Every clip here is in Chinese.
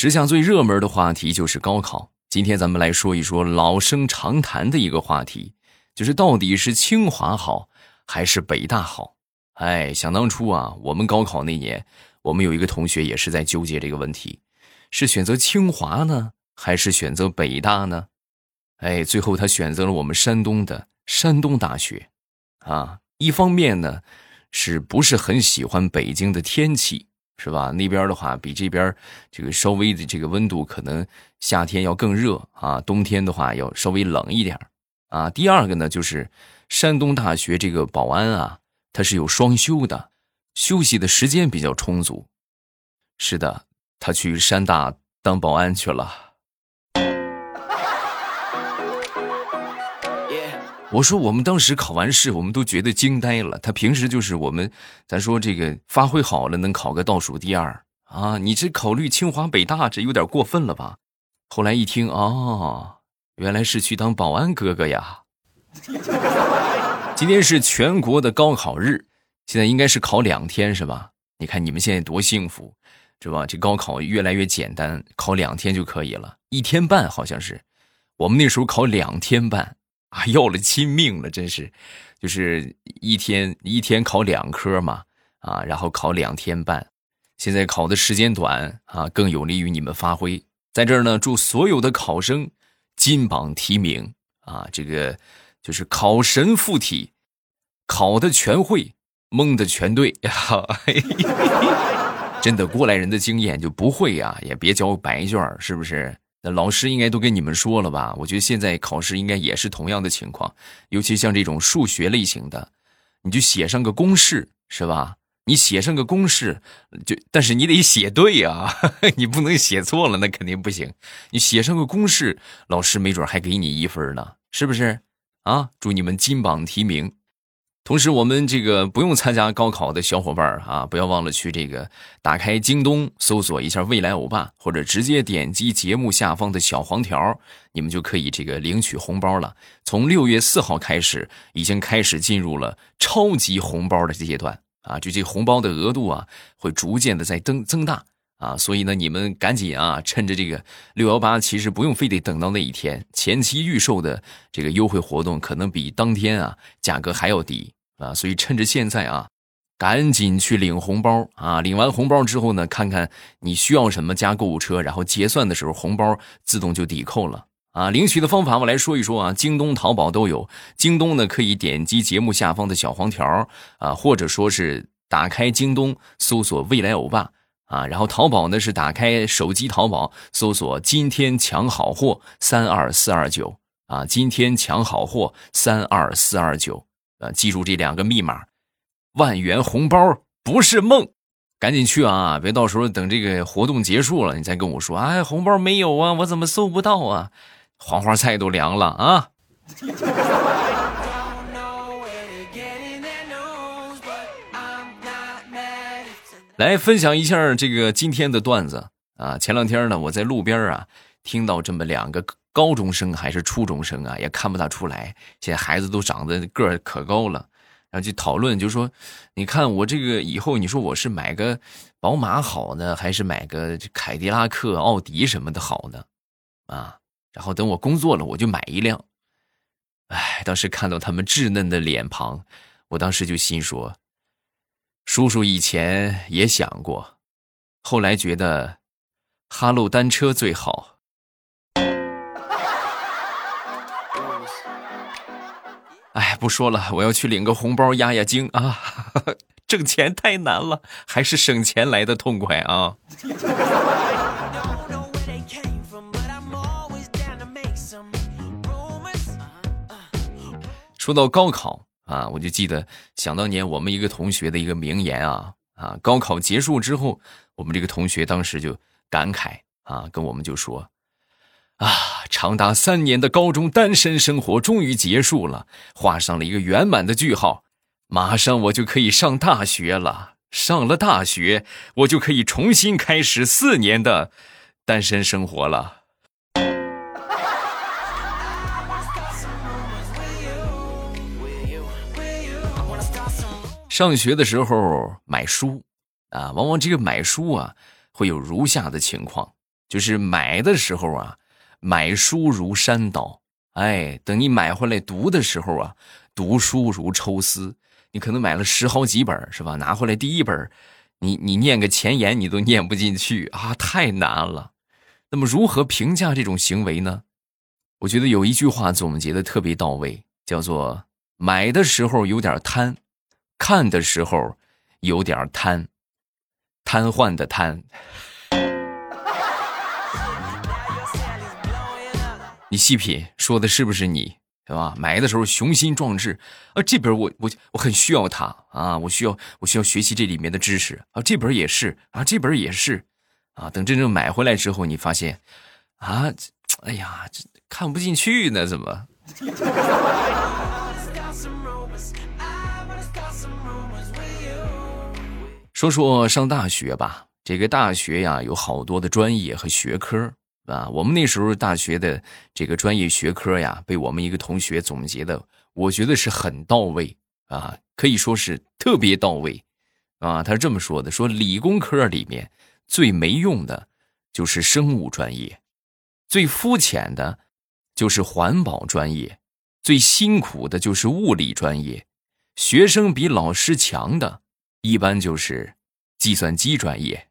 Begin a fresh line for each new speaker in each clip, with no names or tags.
时下最热门的话题就是高考。今天咱们来说一说老生常谈的一个话题，就是到底是清华好还是北大好？哎，想当初啊，我们高考那年，我们有一个同学也是在纠结这个问题，是选择清华呢，还是选择北大呢？哎，最后他选择了我们山东的山东大学。啊，一方面呢，是不是很喜欢北京的天气？是吧？那边的话比这边这个稍微的这个温度可能夏天要更热啊，冬天的话要稍微冷一点啊。第二个呢，就是山东大学这个保安啊，他是有双休的，休息的时间比较充足。是的，他去山大当保安去了。我说，我们当时考完试，我们都觉得惊呆了。他平时就是我们，咱说这个发挥好了能考个倒数第二啊，你这考虑清华北大，这有点过分了吧？后来一听，哦，原来是去当保安哥哥呀。今天是全国的高考日，现在应该是考两天是吧？你看你们现在多幸福，是吧？这高考越来越简单，考两天就可以了，一天半好像是，我们那时候考两天半。啊，要了亲命了，真是，就是一天一天考两科嘛，啊，然后考两天半，现在考的时间短啊，更有利于你们发挥。在这儿呢，祝所有的考生金榜题名。啊，这个就是考神附体，考的全会，蒙的全对呀，真的过来人的经验就不会呀，也别交白卷，是不是？那老师应该都跟你们说了吧？我觉得现在考试应该也是同样的情况，尤其像这种数学类型的，你就写上个公式是吧？你写上个公式，就但是你得写对啊，你不能写错了，那肯定不行。你写上个公式，老师没准还给你一分呢，是不是？啊，祝你们金榜题名。同时，我们这个不用参加高考的小伙伴啊，不要忘了去这个打开京东，搜索一下“未来欧巴”，或者直接点击节目下方的小黄条，你们就可以这个领取红包了。从六月四号开始，已经开始进入了超级红包的阶段啊！就这红包的额度啊，会逐渐的在增增大啊！所以呢，你们赶紧啊，趁着这个六幺八，其实不用非得等到那一天，前期预售的这个优惠活动，可能比当天啊价格还要低。啊，所以趁着现在啊，赶紧去领红包啊！领完红包之后呢，看看你需要什么加购物车，然后结算的时候红包自动就抵扣了啊！领取的方法我来说一说啊，京东、淘宝都有。京东呢可以点击节目下方的小黄条啊，或者说是打开京东搜索“未来欧巴”啊，然后淘宝呢是打开手机淘宝搜索“今天抢好货三二四二九”啊，今天抢好货三二四二九。啊，记住这两个密码，万元红包不是梦，赶紧去啊！别到时候等这个活动结束了，你再跟我说，哎，红包没有啊，我怎么搜不到啊？黄花菜都凉了啊！来分享一下这个今天的段子啊！前两天呢，我在路边啊，听到这么两个。高中生还是初中生啊，也看不大出来。现在孩子都长得个儿可高了，然后就讨论，就说：“你看我这个以后，你说我是买个宝马好呢，还是买个凯迪拉克、奥迪什么的好呢？啊，然后等我工作了，我就买一辆。”哎，当时看到他们稚嫩的脸庞，我当时就心说：“叔叔以前也想过，后来觉得哈喽单车最好。”哎，不说了，我要去领个红包压压惊啊！挣钱太难了，还是省钱来的痛快啊！说到高考啊，我就记得想当年我们一个同学的一个名言啊啊！高考结束之后，我们这个同学当时就感慨啊，跟我们就说。啊，长达三年的高中单身生活终于结束了，画上了一个圆满的句号。马上我就可以上大学了，上了大学，我就可以重新开始四年的单身生活了。上学的时候买书，啊，往往这个买书啊，会有如下的情况。就是买的时候啊，买书如山倒，哎，等你买回来读的时候啊，读书如抽丝。你可能买了十好几本，是吧？拿回来第一本，你你念个前言，你都念不进去啊，太难了。那么如何评价这种行为呢？我觉得有一句话总结的特别到位，叫做“买的时候有点贪，看的时候有点贪，瘫痪的瘫”。你细品，说的是不是你？对吧？买的时候雄心壮志，啊，这本我我我很需要它啊，我需要我需要学习这里面的知识啊，这本也是啊，这本也是，啊，等真正买回来之后，你发现，啊，哎呀，这看不进去呢，怎么？说说上大学吧，这个大学呀，有好多的专业和学科。啊，我们那时候大学的这个专业学科呀，被我们一个同学总结的，我觉得是很到位啊，可以说是特别到位啊。他是这么说的：说理工科里面最没用的，就是生物专业；最肤浅的，就是环保专业；最辛苦的，就是物理专业；学生比老师强的，一般就是计算机专业。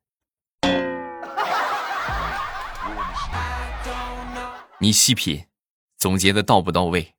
你细品，总结的到不到位？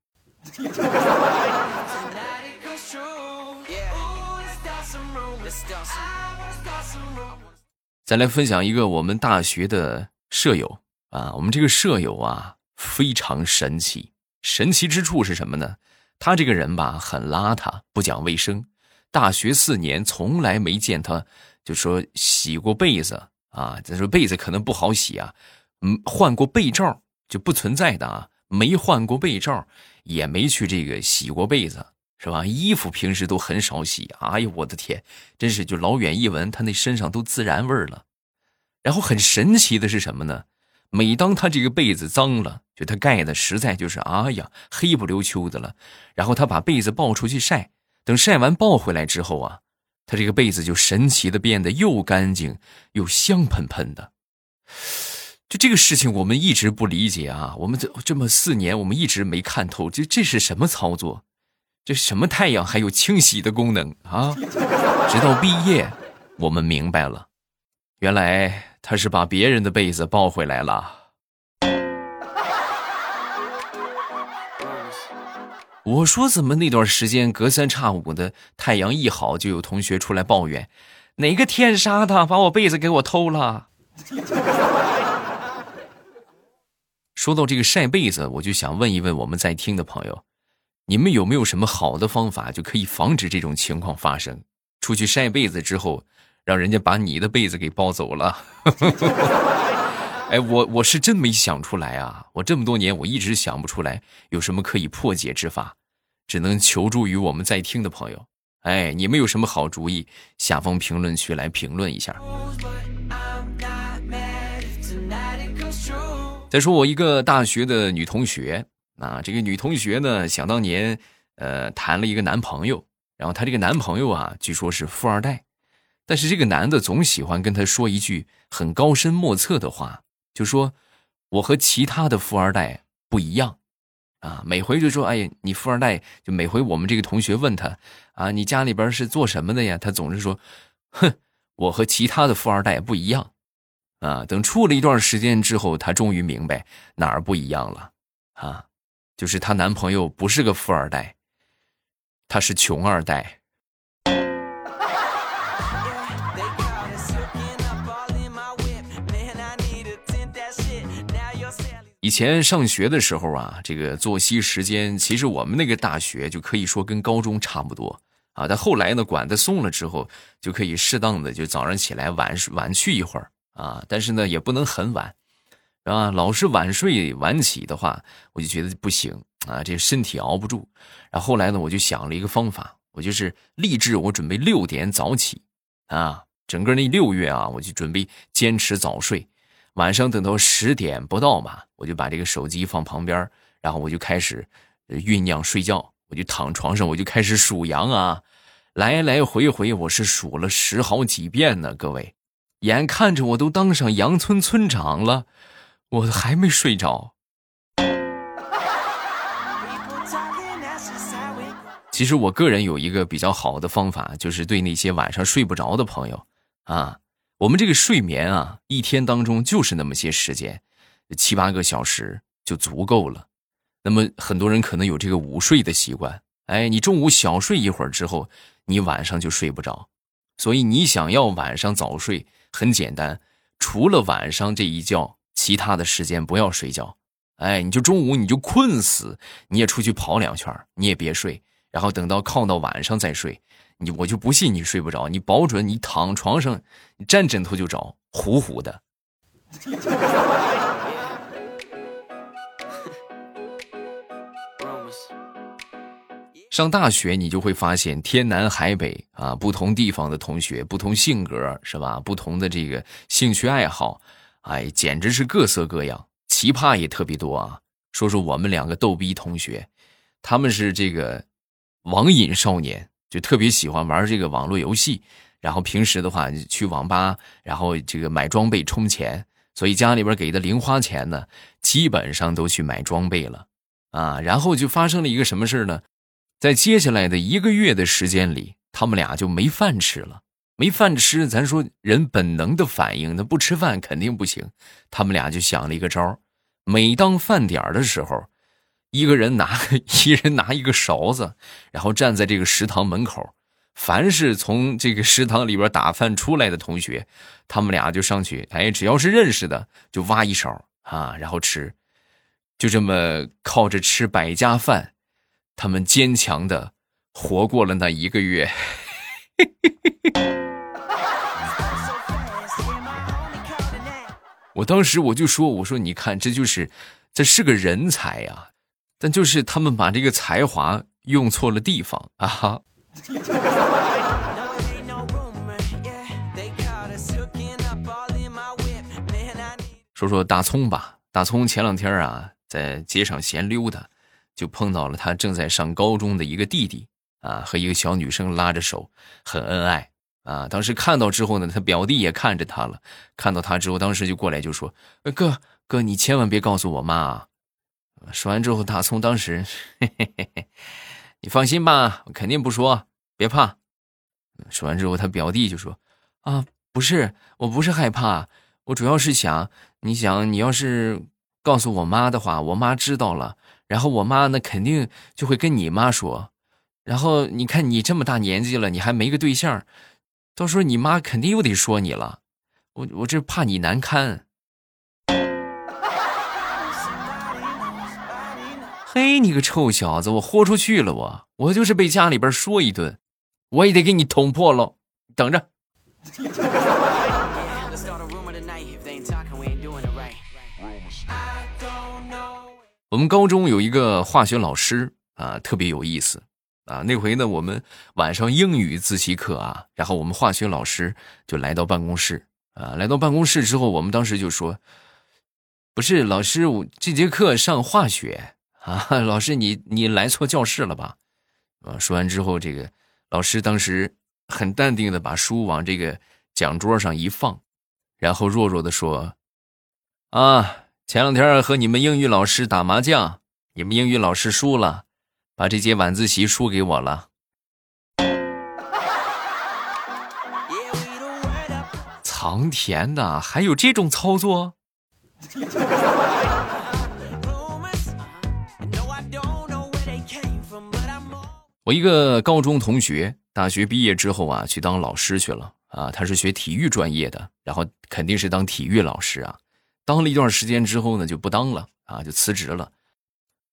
再来分享一个我们大学的舍友啊，我们这个舍友啊非常神奇，神奇之处是什么呢？他这个人吧很邋遢，不讲卫生，大学四年从来没见他就说洗过被子啊，再说被子可能不好洗啊，嗯，换过被罩。就不存在的啊，没换过被罩，也没去这个洗过被子，是吧？衣服平时都很少洗。哎呦，我的天，真是就老远一闻，他那身上都自然味了。然后很神奇的是什么呢？每当他这个被子脏了，就他盖的实在就是哎呀黑不溜秋的了。然后他把被子抱出去晒，等晒完抱回来之后啊，他这个被子就神奇的变得又干净又香喷喷的。就这个事情，我们一直不理解啊！我们这这么四年，我们一直没看透，这这是什么操作？这什么太阳还有清洗的功能啊？直到毕业，我们明白了，原来他是把别人的被子抱回来了。我说怎么那段时间隔三差五的太阳一好，就有同学出来抱怨，哪个天杀的把我被子给我偷了？说到这个晒被子，我就想问一问我们在听的朋友，你们有没有什么好的方法就可以防止这种情况发生？出去晒被子之后，让人家把你的被子给抱走了？哎，我我是真没想出来啊！我这么多年我一直想不出来有什么可以破解之法，只能求助于我们在听的朋友。哎，你们有什么好主意？下方评论区来评论一下。再说我一个大学的女同学啊，这个女同学呢，想当年，呃，谈了一个男朋友，然后她这个男朋友啊，据说是富二代，但是这个男的总喜欢跟她说一句很高深莫测的话，就说我和其他的富二代不一样，啊，每回就说，哎呀，你富二代，就每回我们这个同学问他，啊，你家里边是做什么的呀？他总是说，哼，我和其他的富二代不一样。啊，等处了一段时间之后，她终于明白哪儿不一样了，啊，就是她男朋友不是个富二代，他是穷二代。以前上学的时候啊，这个作息时间，其实我们那个大学就可以说跟高中差不多啊。但后来呢，管得松了之后，就可以适当的就早上起来晚晚去一会儿。啊，但是呢，也不能很晚，啊，老是晚睡晚起的话，我就觉得不行啊，这身体熬不住。然后后来呢，我就想了一个方法，我就是立志，我准备六点早起，啊，整个那六月啊，我就准备坚持早睡，晚上等到十点不到吧，我就把这个手机放旁边，然后我就开始酝酿睡觉，我就躺床上，我就开始数羊啊，来来回回我是数了十好几遍呢，各位。眼看着我都当上羊村村长了，我还没睡着。其实我个人有一个比较好的方法，就是对那些晚上睡不着的朋友啊，我们这个睡眠啊，一天当中就是那么些时间，七八个小时就足够了。那么很多人可能有这个午睡的习惯，哎，你中午小睡一会儿之后，你晚上就睡不着。所以你想要晚上早睡，很简单，除了晚上这一觉，其他的时间不要睡觉。哎，你就中午你就困死，你也出去跑两圈，你也别睡，然后等到靠到晚上再睡。你我就不信你睡不着，你保准你躺床上，你沾枕头就着，呼呼的。上大学，你就会发现天南海北啊，不同地方的同学，不同性格是吧？不同的这个兴趣爱好，哎，简直是各色各样，奇葩也特别多啊。说说我们两个逗逼同学，他们是这个网瘾少年，就特别喜欢玩这个网络游戏，然后平时的话去网吧，然后这个买装备充钱，所以家里边给的零花钱呢，基本上都去买装备了啊。然后就发生了一个什么事呢？在接下来的一个月的时间里，他们俩就没饭吃了。没饭吃，咱说人本能的反应，那不吃饭肯定不行。他们俩就想了一个招每当饭点的时候，一个人拿 一人拿一个勺子，然后站在这个食堂门口，凡是从这个食堂里边打饭出来的同学，他们俩就上去，哎，只要是认识的，就挖一勺啊，然后吃，就这么靠着吃百家饭。他们坚强的活过了那一个月。我当时我就说：“我说你看，这就是这是个人才呀，但就是他们把这个才华用错了地方啊。”说说大葱吧，大葱前两天啊，在街上闲溜达。就碰到了他正在上高中的一个弟弟啊，和一个小女生拉着手，很恩爱啊。当时看到之后呢，他表弟也看着他了。看到他之后，当时就过来就说：“哥哥，你千万别告诉我妈啊。”说完之后，大葱当时，嘿嘿嘿嘿，你放心吧，我肯定不说，别怕。说完之后，他表弟就说：“啊，不是，我不是害怕，我主要是想，你想，你要是告诉我妈的话，我妈知道了。”然后我妈那肯定就会跟你妈说，然后你看你这么大年纪了，你还没个对象，到时候你妈肯定又得说你了。我我这怕你难堪。嘿，你个臭小子，我豁出去了，我我就是被家里边说一顿，我也得给你捅破喽，等着。我们高中有一个化学老师啊，特别有意思啊。那回呢，我们晚上英语自习课啊，然后我们化学老师就来到办公室啊。来到办公室之后，我们当时就说：“不是老师，我这节课上化学 啊，老师你你来错教室了吧？”啊，说完之后，这个老师当时很淡定的把书往这个讲桌上一放，然后弱弱的说：“啊。”前两天和你们英语老师打麻将，你们英语老师输了，把这节晚自习输给我了。藏田的还有这种操作？我一个高中同学，大学毕业之后啊，去当老师去了啊，他是学体育专业的，然后肯定是当体育老师啊。当了一段时间之后呢，就不当了啊，就辞职了。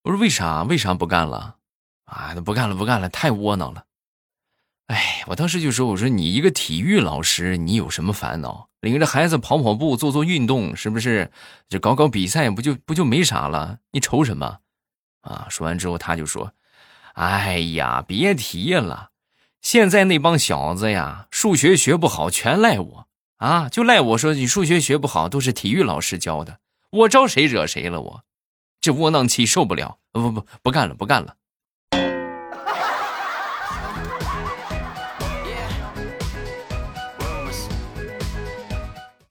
我说为啥？为啥不干了？啊，不干了，不干了，太窝囊了。哎，我当时就说，我说你一个体育老师，你有什么烦恼？领着孩子跑跑步，做做运动，是不是？就搞搞比赛，不就不就没啥了？你愁什么？啊！说完之后，他就说：“哎呀，别提了，现在那帮小子呀，数学学不好，全赖我。”啊！就赖我说你数学学不好，都是体育老师教的。我招谁惹谁了？我这窝囊气受不了！不不不，不干了，不干了。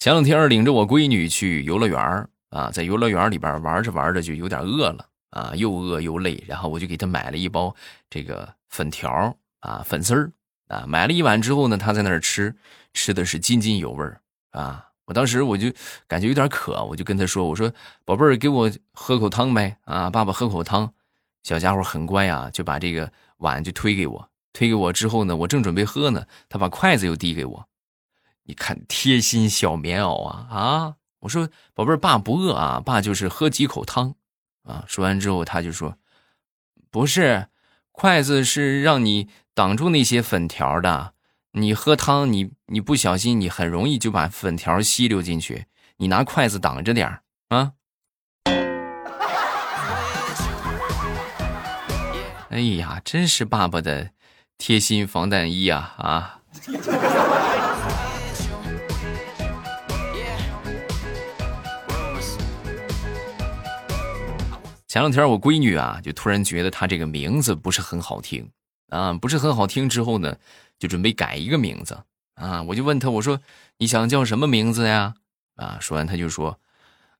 前两天领着我闺女去游乐园啊，在游乐园里边玩着玩着就有点饿了啊，又饿又累，然后我就给他买了一包这个粉条啊，粉丝儿啊，买了一碗之后呢，他在那儿吃，吃的是津津有味啊。我当时我就感觉有点渴，我就跟他说：“我说宝贝儿，给我喝口汤呗啊，爸爸喝口汤。”小家伙很乖啊，就把这个碗就推给我，推给我之后呢，我正准备喝呢，他把筷子又递给我。你看，贴心小棉袄啊啊！我说，宝贝儿，爸不饿啊，爸就是喝几口汤，啊。说完之后，他就说，不是，筷子是让你挡住那些粉条的。你喝汤，你你不小心，你很容易就把粉条吸溜进去。你拿筷子挡着点啊。哎呀，真是爸爸的贴心防弹衣啊啊！前两天我闺女啊，就突然觉得她这个名字不是很好听啊，不是很好听。之后呢，就准备改一个名字啊。我就问她，我说你想叫什么名字呀？啊，说完她就说，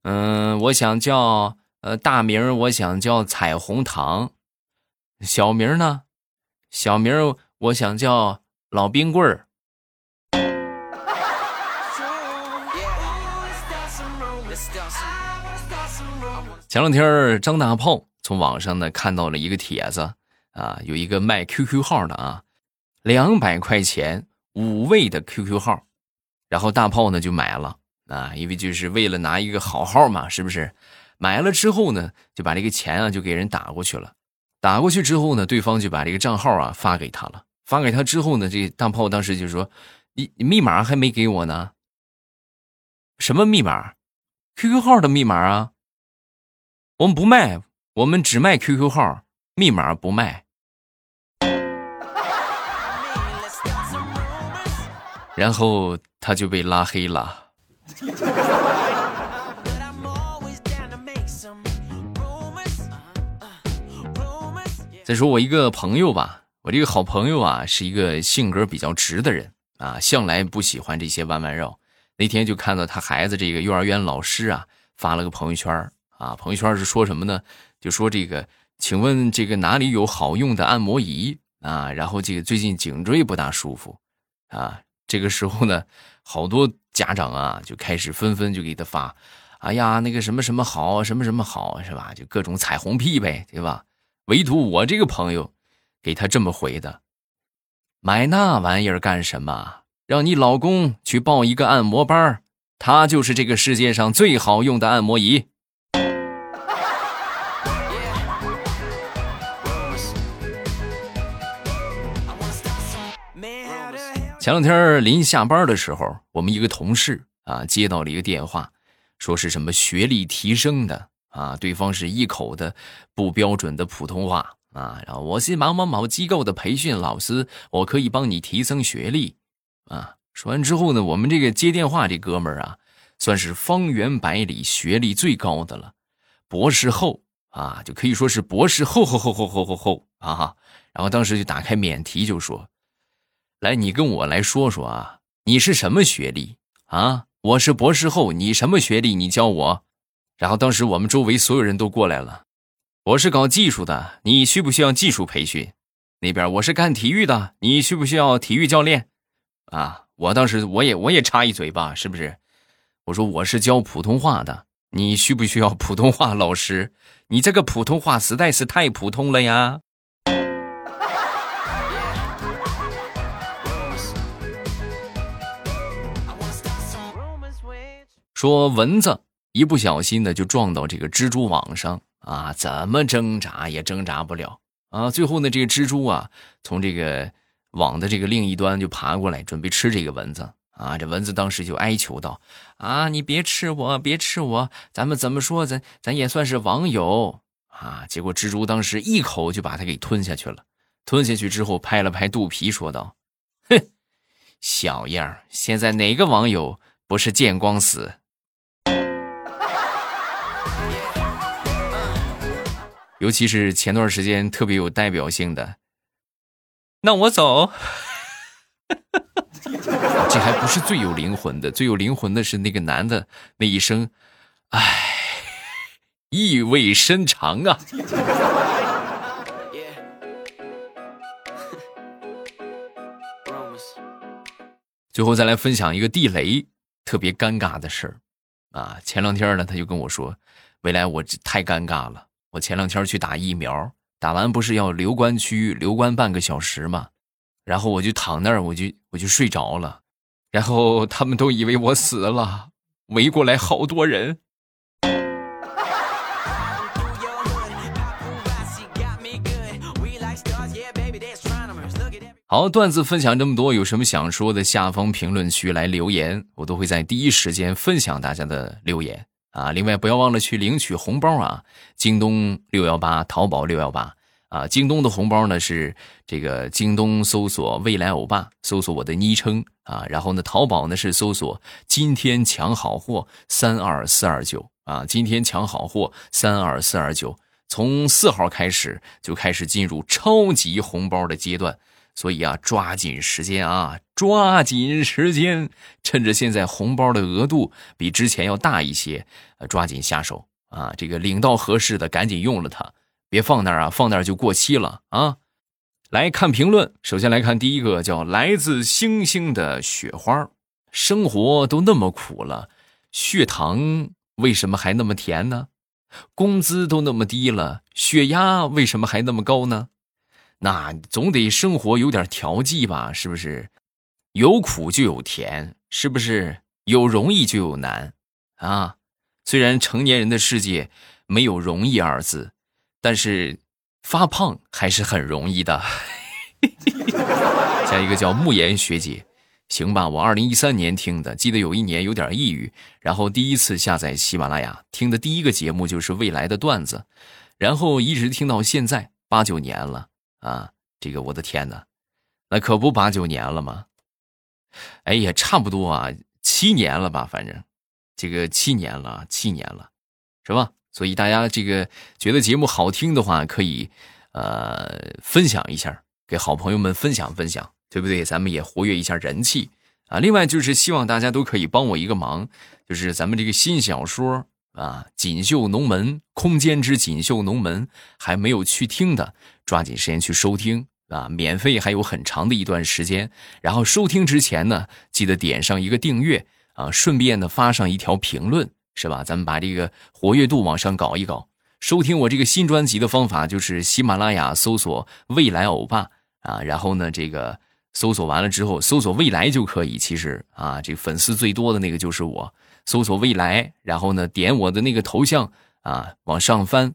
嗯，我想叫呃大名，我想叫彩虹糖。小名呢？小名我想叫老冰棍儿。前两天，张大炮从网上呢看到了一个帖子啊，有一个卖 QQ 号的啊，两百块钱五位的 QQ 号，然后大炮呢就买了啊，因为就是为了拿一个好号嘛，是不是？买了之后呢，就把这个钱啊就给人打过去了，打过去之后呢，对方就把这个账号啊发给他了，发给他之后呢，这大炮当时就说：“你密码还没给我呢，什么密码？QQ 号的密码啊？”我们不卖，我们只卖 QQ 号，密码不卖。然后他就被拉黑了。再说我一个朋友吧，我这个好朋友啊，是一个性格比较直的人啊，向来不喜欢这些弯弯绕。那天就看到他孩子这个幼儿园老师啊，发了个朋友圈啊，朋友圈是说什么呢？就说这个，请问这个哪里有好用的按摩仪啊？然后这个最近颈椎不大舒服，啊，这个时候呢，好多家长啊就开始纷纷就给他发，哎呀，那个什么什么好，什么什么好，是吧？就各种彩虹屁呗，对吧？唯独我这个朋友，给他这么回的：买那玩意儿干什么？让你老公去报一个按摩班，他就是这个世界上最好用的按摩仪。前两天临下班的时候，我们一个同事啊接到了一个电话，说是什么学历提升的啊，对方是一口的不标准的普通话啊，然后我是某某某机构的培训老师，我可以帮你提升学历啊。说完之后呢，我们这个接电话这哥们儿啊，算是方圆百里学历最高的了，博士后啊，就可以说是博士后后后后后后后啊。然后当时就打开免提就说。来，你跟我来说说啊，你是什么学历啊？我是博士后，你什么学历？你教我。然后当时我们周围所有人都过来了。我是搞技术的，你需不需要技术培训？那边我是干体育的，你需不需要体育教练？啊，我当时我也我也插一嘴吧，是不是？我说我是教普通话的，你需不需要普通话老师？你这个普通话实在是太普通了呀。说蚊子一不小心呢，就撞到这个蜘蛛网上啊，怎么挣扎也挣扎不了啊。最后呢，这个蜘蛛啊，从这个网的这个另一端就爬过来，准备吃这个蚊子啊。这蚊子当时就哀求道：“啊，你别吃我，别吃我，咱们怎么说，咱咱也算是网友啊。”结果蜘蛛当时一口就把它给吞下去了。吞下去之后，拍了拍肚皮，说道：“哼，小样现在哪个网友不是见光死？”尤其是前段时间特别有代表性的，那我走。这还不是最有灵魂的，最有灵魂的是那个男的那一声，唉，意味深长啊。最后再来分享一个地雷特别尴尬的事儿，啊，前两天呢他就跟我说，未来我太尴尬了，我前两天去打疫苗，打完不是要留观区留观半个小时吗？然后我就躺那儿，我就我就睡着了，然后他们都以为我死了，围过来好多人。好，段子分享这么多，有什么想说的，下方评论区来留言，我都会在第一时间分享大家的留言啊。另外，不要忘了去领取红包啊！京东六幺八，淘宝六幺八啊。京东的红包呢是这个京东搜索“未来欧巴”，搜索我的昵称啊。然后呢，淘宝呢是搜索“今天抢好货三二四二九”啊，今天抢好货三二四二九。从四号开始就开始进入超级红包的阶段。所以啊，抓紧时间啊，抓紧时间，趁着现在红包的额度比之前要大一些，抓紧下手啊！这个领到合适的，赶紧用了它，别放那儿啊，放那儿就过期了啊！来看评论，首先来看第一个，叫来自星星的雪花，生活都那么苦了，血糖为什么还那么甜呢？工资都那么低了，血压为什么还那么高呢？那总得生活有点调剂吧，是不是？有苦就有甜，是不是？有容易就有难，啊！虽然成年人的世界没有容易二字，但是发胖还是很容易的。下一个叫慕言学姐，行吧，我二零一三年听的，记得有一年有点抑郁，然后第一次下载喜马拉雅听的第一个节目就是未来的段子，然后一直听到现在八九年了。啊，这个我的天哪，那可不八九年了吗？哎也，差不多啊，七年了吧，反正这个七年了，七年了，是吧？所以大家这个觉得节目好听的话，可以呃分享一下，给好朋友们分享分享，对不对？咱们也活跃一下人气啊。另外就是希望大家都可以帮我一个忙，就是咱们这个新小说。啊，锦绣龙门空间之锦绣龙门还没有去听的，抓紧时间去收听啊！免费还有很长的一段时间。然后收听之前呢，记得点上一个订阅啊，顺便呢发上一条评论，是吧？咱们把这个活跃度往上搞一搞。收听我这个新专辑的方法就是喜马拉雅搜索“未来欧巴”啊，然后呢，这个搜索完了之后，搜索“未来”就可以。其实啊，这粉丝最多的那个就是我。搜索未来，然后呢，点我的那个头像啊，往上翻，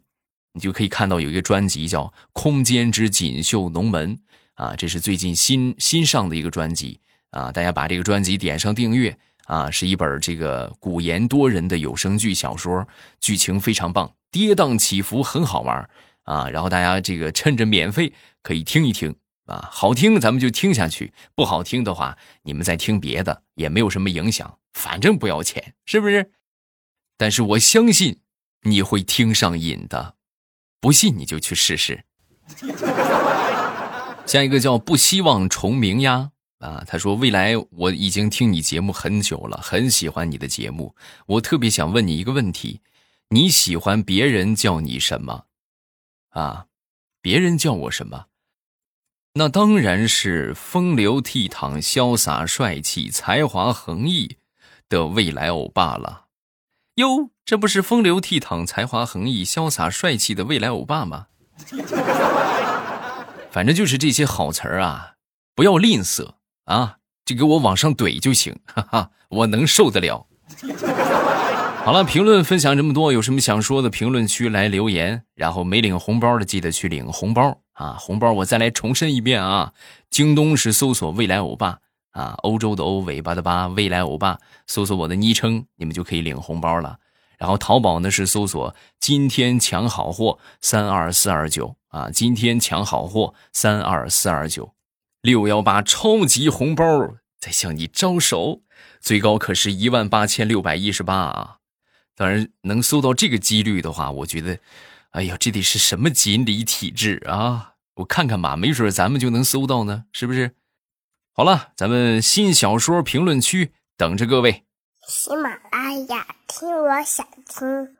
你就可以看到有一个专辑叫《空间之锦绣龙门》啊，这是最近新新上的一个专辑啊，大家把这个专辑点上订阅啊，是一本这个古言多人的有声剧小说，剧情非常棒，跌宕起伏，很好玩啊，然后大家这个趁着免费可以听一听啊，好听咱们就听下去，不好听的话你们再听别的也没有什么影响。反正不要钱，是不是？但是我相信你会听上瘾的，不信你就去试试。下一个叫不希望重名呀啊，他说未来我已经听你节目很久了，很喜欢你的节目，我特别想问你一个问题：你喜欢别人叫你什么？啊，别人叫我什么？那当然是风流倜傥、潇洒帅气、才华横溢。的未来欧巴了，哟，这不是风流倜傥、才华横溢、潇洒帅气的未来欧巴吗？反正就是这些好词儿啊，不要吝啬啊，就给我往上怼就行，哈哈，我能受得了。好了，评论分享这么多，有什么想说的，评论区来留言。然后没领红包的，记得去领红包啊！红包我再来重申一遍啊，京东是搜索未来欧巴。啊，欧洲的欧，尾巴的巴，未来欧巴，搜索我的昵称，你们就可以领红包了。然后淘宝呢是搜索“今天抢好货三二四二九”啊，今天抢好货三二四二九，六幺八超级红包在向你招手，最高可是一万八千六百一十八啊！当然能搜到这个几率的话，我觉得，哎呀，这得是什么锦鲤体质啊？我看看吧，没准咱们就能搜到呢，是不是？好了，咱们新小说评论区等着各位。
喜马拉雅听，我想听。